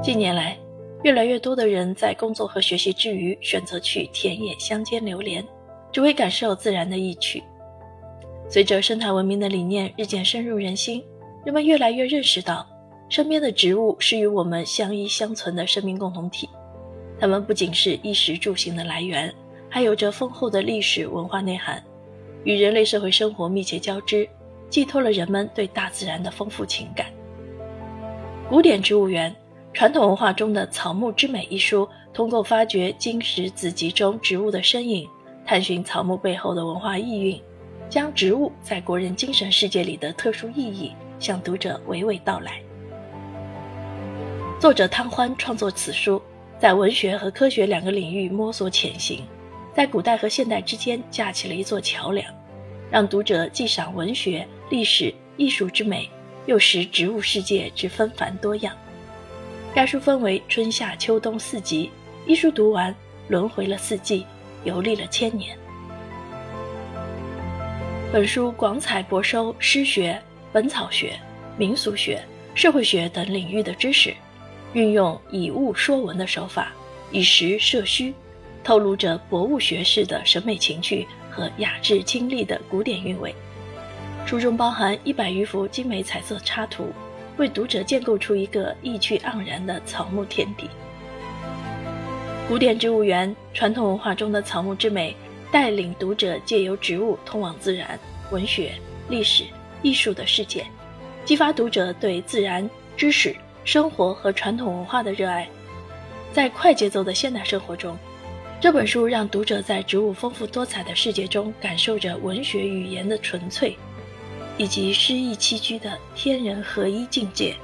近年来，越来越多的人在工作和学习之余，选择去田野乡间流连，只为感受自然的意趣。随着生态文明的理念日渐深入人心，人们越来越认识到，身边的植物是与我们相依相存的生命共同体。它们不仅是衣食住行的来源，还有着丰厚的历史文化内涵，与人类社会生活密切交织，寄托了人们对大自然的丰富情感。古典植物园。传统文化中的《草木之美》一书，通过发掘金石子集中植物的身影，探寻草木背后的文化意蕴，将植物在国人精神世界里的特殊意义向读者娓娓道来。作者汤欢创作此书，在文学和科学两个领域摸索前行，在古代和现代之间架起了一座桥梁，让读者既赏文学、历史、艺术之美，又识植物世界之纷繁多样。该书分为春夏秋冬四集，一书读完，轮回了四季，游历了千年。本书广采博收诗学、本草学、民俗学、社会学等领域的知识，运用以物说文的手法，以实摄虚，透露着博物学式的审美情趣和雅致清丽的古典韵味。书中包含一百余幅精美彩色插图。为读者建构出一个意趣盎然的草木天地。古典植物园传统文化中的草木之美，带领读者借由植物通往自然、文学、历史、艺术的世界，激发读者对自然、知识、生活和传统文化的热爱。在快节奏的现代生活中，这本书让读者在植物丰富多彩的世界中，感受着文学语言的纯粹。以及诗意栖居的天人合一境界。